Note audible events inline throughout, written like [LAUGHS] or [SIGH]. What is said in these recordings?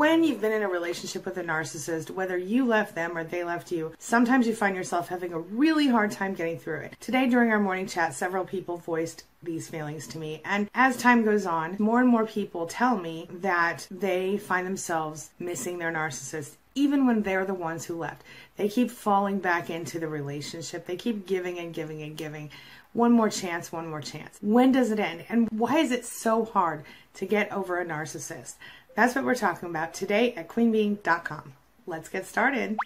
when you've been in a relationship with a narcissist, whether you left them or they left you, sometimes you find yourself having a really hard time getting through it. Today, during our morning chat, several people voiced these feelings to me. And as time goes on, more and more people tell me that they find themselves missing their narcissist even when they're the ones who left. They keep falling back into the relationship. They keep giving and giving and giving. One more chance, one more chance. When does it end? And why is it so hard to get over a narcissist? That's what we're talking about today at queenbeeing.com. Let's get started.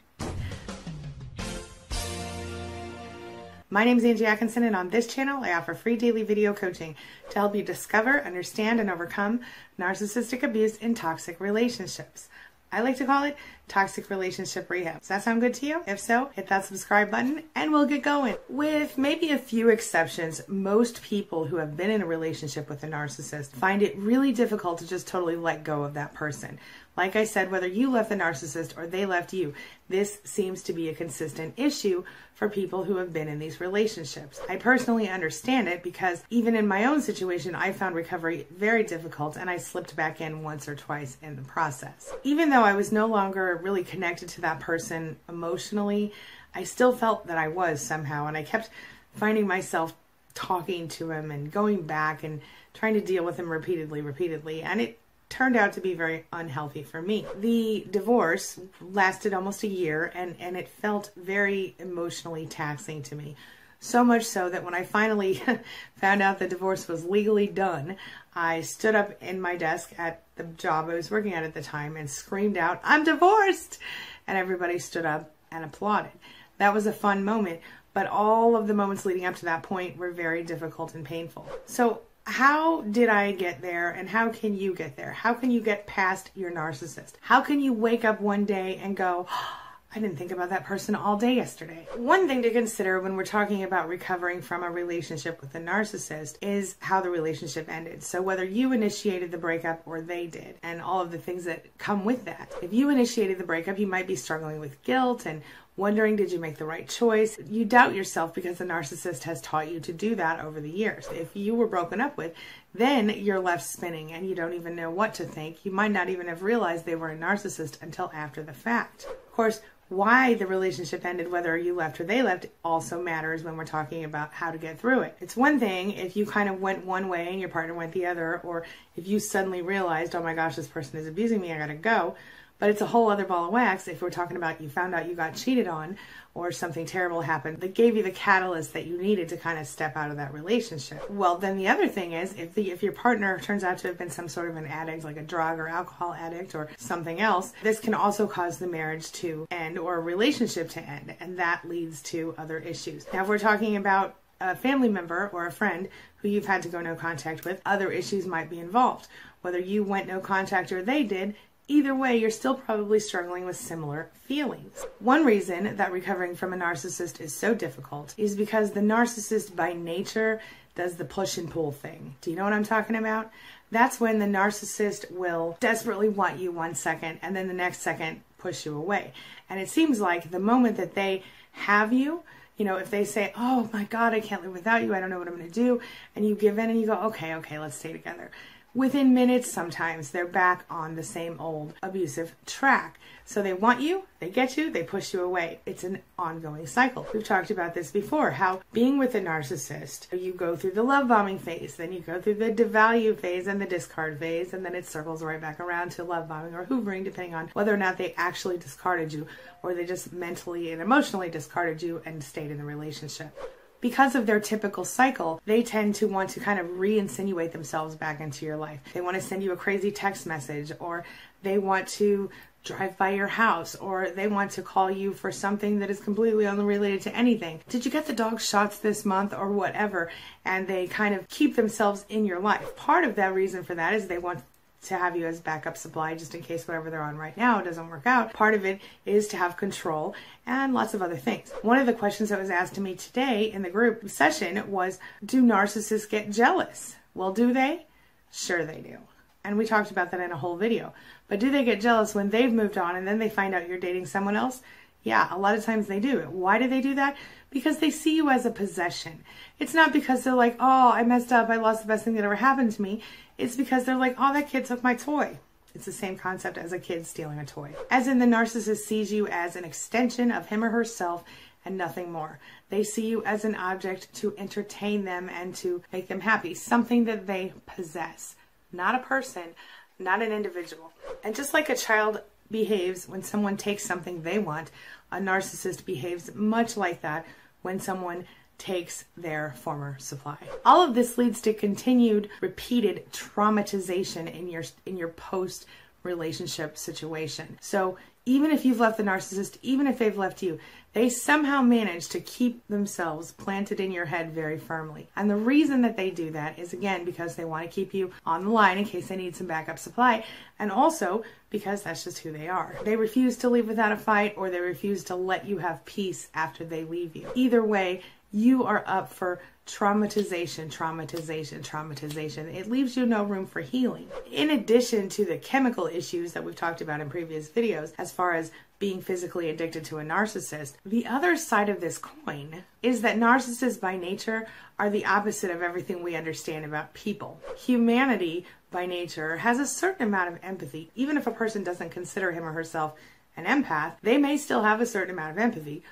My name is Angie Atkinson, and on this channel, I offer free daily video coaching to help you discover, understand, and overcome narcissistic abuse in toxic relationships. I like to call it toxic relationship rehab. Does that sound good to you? If so, hit that subscribe button and we'll get going. With maybe a few exceptions, most people who have been in a relationship with a narcissist find it really difficult to just totally let go of that person. Like I said, whether you left the narcissist or they left you, this seems to be a consistent issue for people who have been in these relationships. I personally understand it because even in my own situation, I found recovery very difficult and I slipped back in once or twice in the process. Even though I was no longer really connected to that person emotionally, I still felt that I was somehow and I kept finding myself talking to him and going back and trying to deal with him repeatedly, repeatedly. And it turned out to be very unhealthy for me. The divorce lasted almost a year and, and it felt very emotionally taxing to me. So much so that when I finally [LAUGHS] found out the divorce was legally done, I stood up in my desk at the job I was working at at the time and screamed out, I'm divorced! And everybody stood up and applauded. That was a fun moment, but all of the moments leading up to that point were very difficult and painful. So how did I get there and how can you get there? How can you get past your narcissist? How can you wake up one day and go, oh, I didn't think about that person all day yesterday. One thing to consider when we're talking about recovering from a relationship with a narcissist is how the relationship ended. So, whether you initiated the breakup or they did, and all of the things that come with that. If you initiated the breakup, you might be struggling with guilt and wondering did you make the right choice you doubt yourself because the narcissist has taught you to do that over the years if you were broken up with then you're left spinning and you don't even know what to think you might not even have realized they were a narcissist until after the fact of course why the relationship ended, whether you left or they left, also matters when we're talking about how to get through it. It's one thing if you kind of went one way and your partner went the other, or if you suddenly realized, oh my gosh, this person is abusing me, I gotta go. But it's a whole other ball of wax if we're talking about you found out you got cheated on or something terrible happened that gave you the catalyst that you needed to kind of step out of that relationship. Well, then the other thing is if the if your partner turns out to have been some sort of an addict like a drug or alcohol addict or something else, this can also cause the marriage to end or a relationship to end and that leads to other issues. Now, if we're talking about a family member or a friend who you've had to go no contact with, other issues might be involved. Whether you went no contact or they did, Either way, you're still probably struggling with similar feelings. One reason that recovering from a narcissist is so difficult is because the narcissist by nature does the push and pull thing. Do you know what I'm talking about? That's when the narcissist will desperately want you one second and then the next second push you away. And it seems like the moment that they have you, you know, if they say, Oh my God, I can't live without you, I don't know what I'm going to do, and you give in and you go, Okay, okay, let's stay together within minutes sometimes they're back on the same old abusive track. So they want you, they get you, they push you away. It's an ongoing cycle. We've talked about this before how being with a narcissist, you go through the love bombing phase, then you go through the devalue phase and the discard phase, and then it circles right back around to love bombing or hoovering, depending on whether or not they actually discarded you or they just mentally and emotionally discarded you and stayed in the relationship because of their typical cycle, they tend to want to kind of re insinuate themselves back into your life. They want to send you a crazy text message, or they want to drive by your house, or they want to call you for something that is completely unrelated to anything. Did you get the dog shots this month, or whatever? And they kind of keep themselves in your life. Part of that reason for that is they want to have you as backup supply just in case whatever they're on right now doesn't work out. Part of it is to have control and lots of other things. One of the questions that was asked to me today in the group session was Do narcissists get jealous? Well, do they? Sure, they do. And we talked about that in a whole video. But do they get jealous when they've moved on and then they find out you're dating someone else? Yeah, a lot of times they do. Why do they do that? Because they see you as a possession. It's not because they're like, oh, I messed up, I lost the best thing that ever happened to me. It's because they're like, oh, that kid took my toy. It's the same concept as a kid stealing a toy. As in, the narcissist sees you as an extension of him or herself and nothing more. They see you as an object to entertain them and to make them happy, something that they possess, not a person, not an individual. And just like a child behaves when someone takes something they want, a narcissist behaves much like that when someone takes their former supply. All of this leads to continued repeated traumatization in your in your post relationship situation. So even if you've left the narcissist, even if they've left you, they somehow manage to keep themselves planted in your head very firmly. And the reason that they do that is again because they want to keep you on the line in case they need some backup supply, and also because that's just who they are. They refuse to leave without a fight or they refuse to let you have peace after they leave you. Either way, you are up for traumatization, traumatization, traumatization. It leaves you no room for healing. In addition to the chemical issues that we've talked about in previous videos, as far as being physically addicted to a narcissist, the other side of this coin is that narcissists by nature are the opposite of everything we understand about people. Humanity by nature has a certain amount of empathy. Even if a person doesn't consider him or herself an empath, they may still have a certain amount of empathy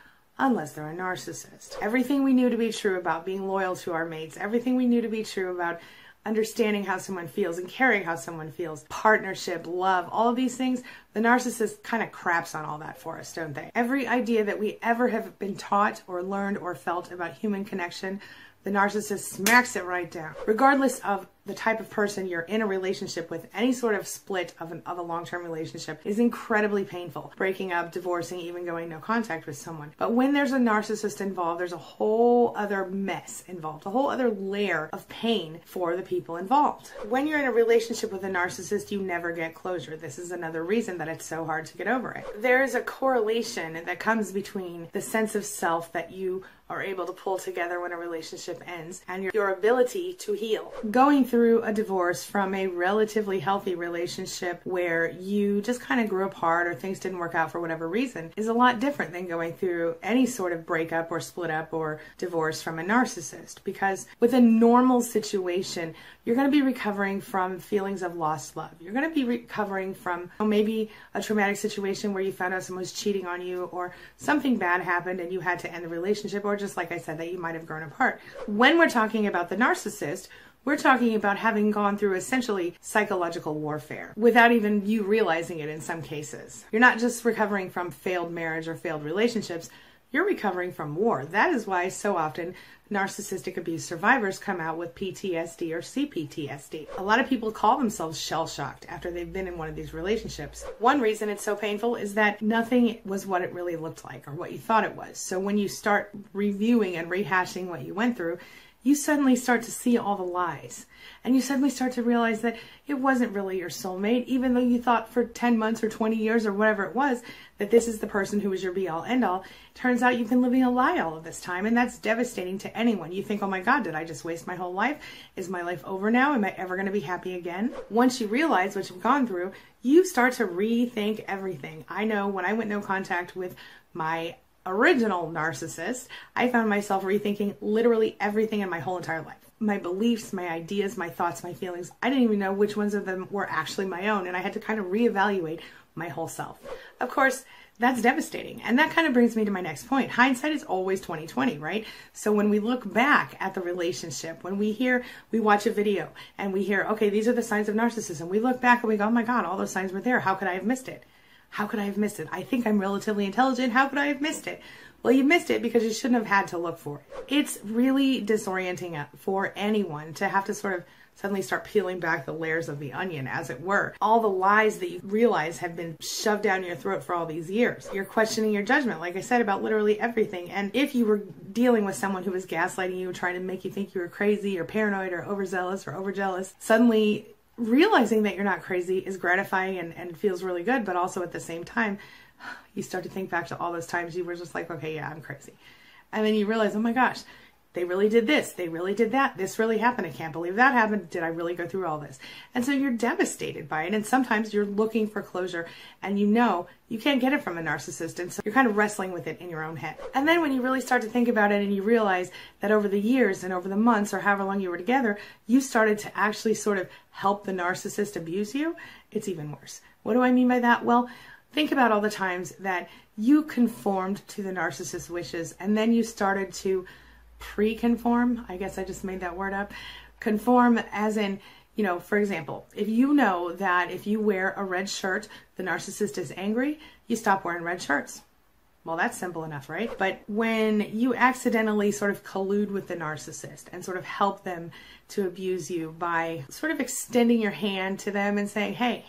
unless they're a narcissist. Everything we knew to be true about being loyal to our mates, everything we knew to be true about understanding how someone feels and caring how someone feels, partnership, love, all of these things, the narcissist kind of craps on all that for us, don't they? Every idea that we ever have been taught or learned or felt about human connection, the narcissist smacks it right down. Regardless of the type of person you're in a relationship with, any sort of split of, an, of a long term relationship is incredibly painful. Breaking up, divorcing, even going no contact with someone. But when there's a narcissist involved, there's a whole other mess involved, a whole other layer of pain for the people involved. When you're in a relationship with a narcissist, you never get closure. This is another reason that it's so hard to get over it. There is a correlation that comes between the sense of self that you are able to pull together when a relationship ends and your, your ability to heal. Going through a divorce from a relatively healthy relationship where you just kind of grew apart or things didn't work out for whatever reason is a lot different than going through any sort of breakup or split up or divorce from a narcissist. Because with a normal situation, you're going to be recovering from feelings of lost love. You're going to be recovering from maybe a traumatic situation where you found out someone was cheating on you or something bad happened and you had to end the relationship, or just like I said, that you might have grown apart. When we're talking about the narcissist, we're talking about having gone through essentially psychological warfare without even you realizing it in some cases. You're not just recovering from failed marriage or failed relationships, you're recovering from war. That is why so often narcissistic abuse survivors come out with PTSD or CPTSD. A lot of people call themselves shell shocked after they've been in one of these relationships. One reason it's so painful is that nothing was what it really looked like or what you thought it was. So when you start reviewing and rehashing what you went through, you suddenly start to see all the lies. And you suddenly start to realize that it wasn't really your soulmate, even though you thought for 10 months or 20 years or whatever it was that this is the person who was your be all end all. Turns out you've been living a lie all of this time, and that's devastating to anyone. You think, oh my God, did I just waste my whole life? Is my life over now? Am I ever going to be happy again? Once you realize what you've gone through, you start to rethink everything. I know when I went no contact with my original narcissist, I found myself rethinking literally everything in my whole entire life. My beliefs, my ideas, my thoughts, my feelings. I didn't even know which ones of them were actually my own, and I had to kind of reevaluate my whole self. Of course, that's devastating. And that kind of brings me to my next point. Hindsight is always 2020, right? So when we look back at the relationship, when we hear, we watch a video and we hear, okay, these are the signs of narcissism. We look back and we go, oh my God, all those signs were there. How could I have missed it? How could I have missed it? I think I'm relatively intelligent. How could I have missed it? Well, you missed it because you shouldn't have had to look for it. It's really disorienting uh, for anyone to have to sort of suddenly start peeling back the layers of the onion, as it were. All the lies that you realize have been shoved down your throat for all these years. You're questioning your judgment, like I said, about literally everything. And if you were dealing with someone who was gaslighting you, trying to make you think you were crazy or paranoid or overzealous or overjealous, suddenly realizing that you're not crazy is gratifying and, and feels really good, but also at the same time, you start to think back to all those times you were just like, okay, yeah, I'm crazy. And then you realize, oh my gosh, they really did this. They really did that. This really happened. I can't believe that happened. Did I really go through all this? And so you're devastated by it. And sometimes you're looking for closure and you know you can't get it from a narcissist. And so you're kind of wrestling with it in your own head. And then when you really start to think about it and you realize that over the years and over the months or however long you were together, you started to actually sort of help the narcissist abuse you, it's even worse. What do I mean by that? Well, think about all the times that you conformed to the narcissist's wishes and then you started to pre-conform. I guess I just made that word up. Conform as in, you know, for example, if you know that if you wear a red shirt, the narcissist is angry, you stop wearing red shirts. Well, that's simple enough, right? But when you accidentally sort of collude with the narcissist and sort of help them to abuse you by sort of extending your hand to them and saying, hey,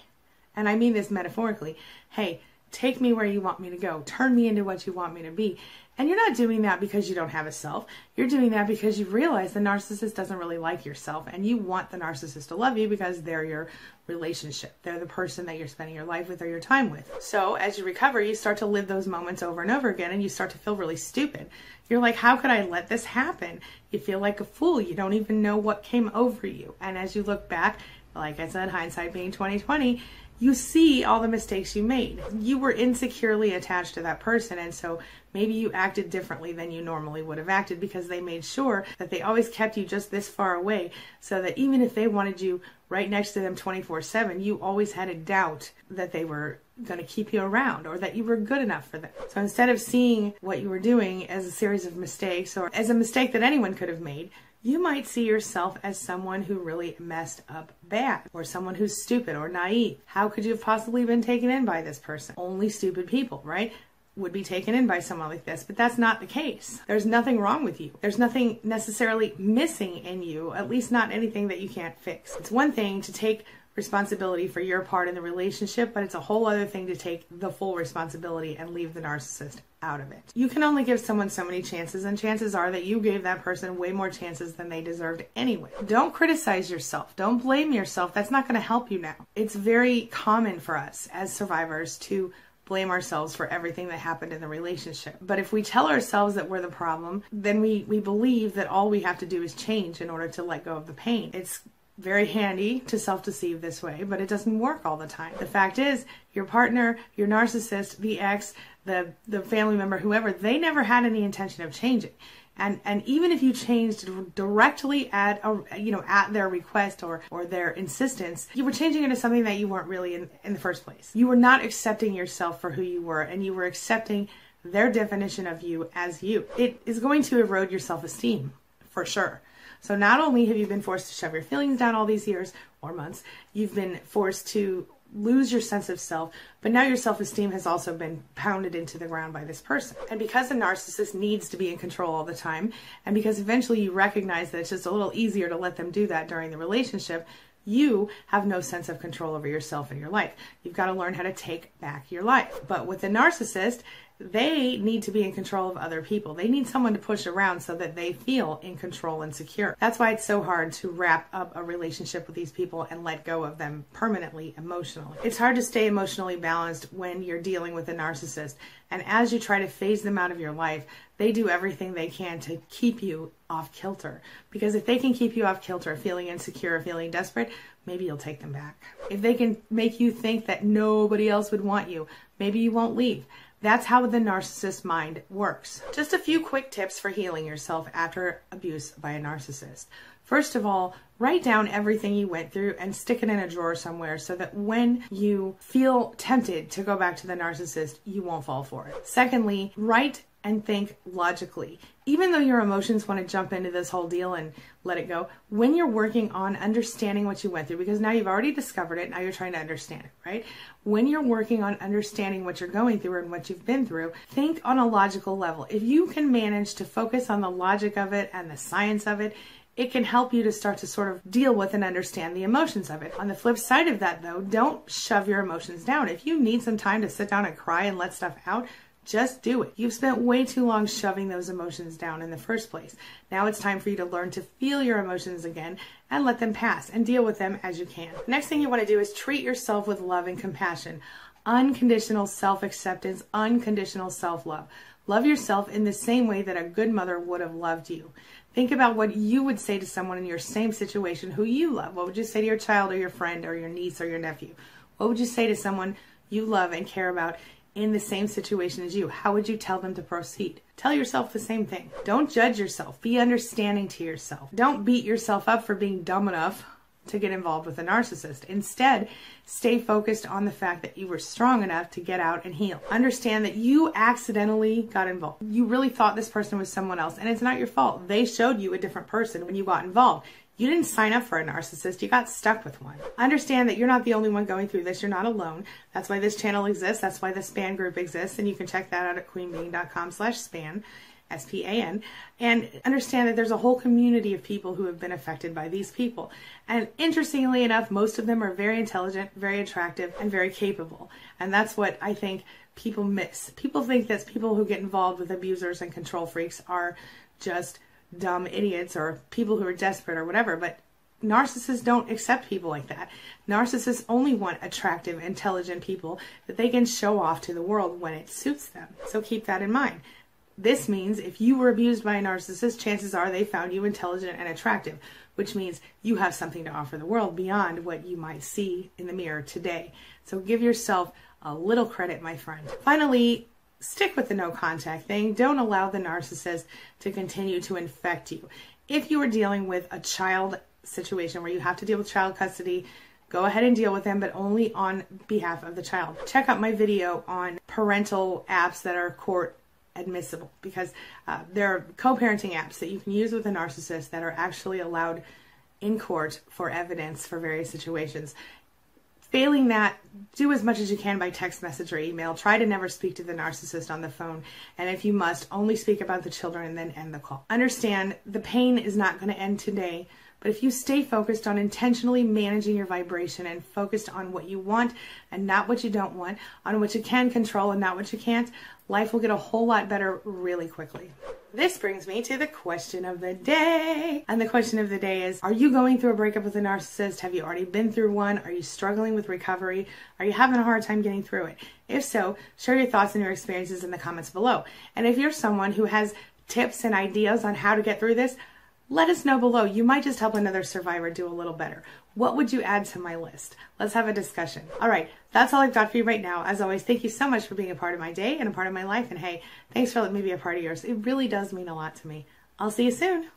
and I mean this metaphorically, hey, take me where you want me to go, turn me into what you want me to be. And you're not doing that because you don't have a self. You're doing that because you realize the narcissist doesn't really like yourself and you want the narcissist to love you because they're your relationship. They're the person that you're spending your life with or your time with. So as you recover, you start to live those moments over and over again and you start to feel really stupid. You're like, how could I let this happen? You feel like a fool. You don't even know what came over you. And as you look back, like I said, hindsight being 2020, you see all the mistakes you made. You were insecurely attached to that person, and so maybe you acted differently than you normally would have acted because they made sure that they always kept you just this far away so that even if they wanted you right next to them 24 7, you always had a doubt that they were going to keep you around or that you were good enough for them. So instead of seeing what you were doing as a series of mistakes or as a mistake that anyone could have made, you might see yourself as someone who really messed up bad or someone who's stupid or naive. How could you have possibly been taken in by this person? Only stupid people, right? Would be taken in by someone like this, but that's not the case. There's nothing wrong with you. There's nothing necessarily missing in you, at least not anything that you can't fix. It's one thing to take responsibility for your part in the relationship, but it's a whole other thing to take the full responsibility and leave the narcissist out of it. You can only give someone so many chances, and chances are that you gave that person way more chances than they deserved anyway. Don't criticize yourself. Don't blame yourself. That's not going to help you now. It's very common for us as survivors to blame ourselves for everything that happened in the relationship. But if we tell ourselves that we're the problem, then we, we believe that all we have to do is change in order to let go of the pain. It's very handy to self deceive this way, but it doesn't work all the time. The fact is, your partner, your narcissist, the ex, the, the family member, whoever, they never had any intention of changing. And, and even if you changed directly at a, you know at their request or or their insistence, you were changing into something that you weren't really in, in the first place. You were not accepting yourself for who you were, and you were accepting their definition of you as you. It is going to erode your self esteem for sure. So not only have you been forced to shove your feelings down all these years or months, you've been forced to lose your sense of self, but now your self esteem has also been pounded into the ground by this person. And because a narcissist needs to be in control all the time, and because eventually you recognize that it's just a little easier to let them do that during the relationship, you have no sense of control over yourself and your life. You've got to learn how to take back your life. But with a narcissist, they need to be in control of other people. They need someone to push around so that they feel in control and secure. That's why it's so hard to wrap up a relationship with these people and let go of them permanently emotionally. It's hard to stay emotionally balanced when you're dealing with a narcissist. And as you try to phase them out of your life, they do everything they can to keep you off kilter. Because if they can keep you off kilter, feeling insecure, feeling desperate, maybe you'll take them back. If they can make you think that nobody else would want you, maybe you won't leave. That's how the narcissist mind works. Just a few quick tips for healing yourself after abuse by a narcissist. First of all, write down everything you went through and stick it in a drawer somewhere so that when you feel tempted to go back to the narcissist, you won't fall for it. Secondly, write and think logically. Even though your emotions want to jump into this whole deal and let it go, when you're working on understanding what you went through, because now you've already discovered it, now you're trying to understand it, right? When you're working on understanding what you're going through and what you've been through, think on a logical level. If you can manage to focus on the logic of it and the science of it, it can help you to start to sort of deal with and understand the emotions of it. On the flip side of that, though, don't shove your emotions down. If you need some time to sit down and cry and let stuff out, just do it. You've spent way too long shoving those emotions down in the first place. Now it's time for you to learn to feel your emotions again and let them pass and deal with them as you can. next thing you want to do is treat yourself with love and compassion, unconditional self acceptance, unconditional self love. Love yourself in the same way that a good mother would have loved you. Think about what you would say to someone in your same situation who you love. What would you say to your child or your friend or your niece or your nephew? What would you say to someone you love and care about in the same situation as you? How would you tell them to proceed? Tell yourself the same thing. Don't judge yourself. Be understanding to yourself. Don't beat yourself up for being dumb enough to get involved with a narcissist. Instead, stay focused on the fact that you were strong enough to get out and heal. Understand that you accidentally got involved. You really thought this person was someone else, and it's not your fault. They showed you a different person when you got involved. You didn't sign up for a narcissist, you got stuck with one. Understand that you're not the only one going through this, you're not alone. That's why this channel exists, that's why the SPAN group exists, and you can check that out at queenbeeing.com slash span. S-P-A-N, and understand that there's a whole community of people who have been affected by these people. And interestingly enough, most of them are very intelligent, very attractive, and very capable. And that's what I think people miss. People think that people who get involved with abusers and control freaks are just dumb idiots or people who are desperate or whatever, but narcissists don't accept people like that. Narcissists only want attractive, intelligent people that they can show off to the world when it suits them. So keep that in mind. This means if you were abused by a narcissist, chances are they found you intelligent and attractive, which means you have something to offer the world beyond what you might see in the mirror today. So give yourself a little credit, my friend. Finally, stick with the no contact thing. Don't allow the narcissist to continue to infect you. If you are dealing with a child situation where you have to deal with child custody, go ahead and deal with them, but only on behalf of the child. Check out my video on parental apps that are court admissible because uh, there are co-parenting apps that you can use with a narcissist that are actually allowed in court for evidence for various situations. Failing that, do as much as you can by text message or email. Try to never speak to the narcissist on the phone. And if you must, only speak about the children and then end the call. Understand the pain is not going to end today. But if you stay focused on intentionally managing your vibration and focused on what you want and not what you don't want, on what you can control and not what you can't, life will get a whole lot better really quickly. This brings me to the question of the day. And the question of the day is Are you going through a breakup with a narcissist? Have you already been through one? Are you struggling with recovery? Are you having a hard time getting through it? If so, share your thoughts and your experiences in the comments below. And if you're someone who has tips and ideas on how to get through this, let us know below. You might just help another survivor do a little better. What would you add to my list? Let's have a discussion. All right, that's all I've got for you right now. As always, thank you so much for being a part of my day and a part of my life. And hey, thanks for letting me be a part of yours. It really does mean a lot to me. I'll see you soon.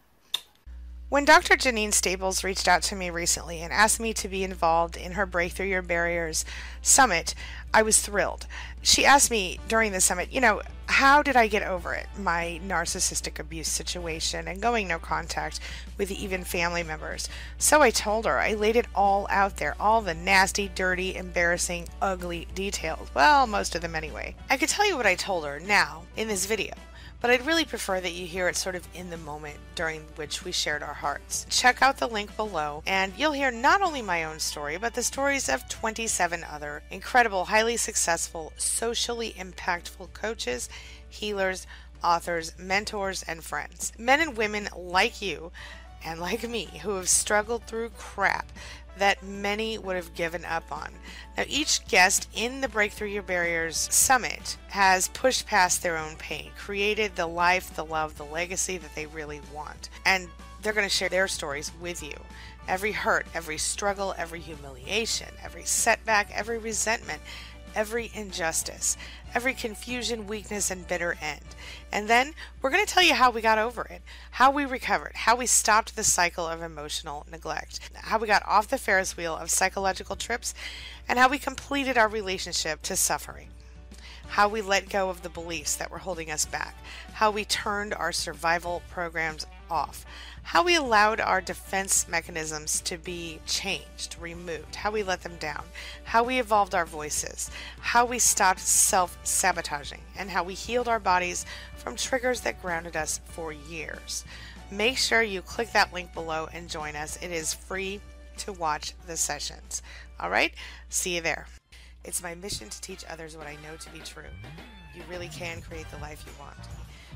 When Dr. Janine Staples reached out to me recently and asked me to be involved in her Breakthrough Your Barriers summit, I was thrilled. She asked me during the summit, you know, how did I get over it, my narcissistic abuse situation and going no contact with even family members? So I told her, I laid it all out there, all the nasty, dirty, embarrassing, ugly details. Well, most of them anyway. I could tell you what I told her now in this video but I'd really prefer that you hear it sort of in the moment during which we shared our hearts. Check out the link below, and you'll hear not only my own story, but the stories of 27 other incredible, highly successful, socially impactful coaches, healers, authors, mentors, and friends. Men and women like you and like me who have struggled through crap that many would have given up on. Now, each guest in the Breakthrough Your Barriers Summit has pushed past their own pain, created the life, the love, the legacy that they really want. And they're going to share their stories with you. Every hurt, every struggle, every humiliation, every setback, every resentment, every injustice, every confusion, weakness, and bitter end. And then we're going to tell you how we got over it, how we recovered, how we stopped the cycle of emotional neglect, how we got off the Ferris wheel of psychological trips, and how we completed our relationship to suffering how we let go of the beliefs that were holding us back, how we turned our survival programs off, how we allowed our defense mechanisms to be changed, removed, how we let them down, how we evolved our voices, how we stopped self sabotaging, and how we healed our bodies from triggers that grounded us for years. Make sure you click that link below and join us. It is free to watch the sessions. All right, see you there. It's my mission to teach others what I know to be true. You really can create the life you want.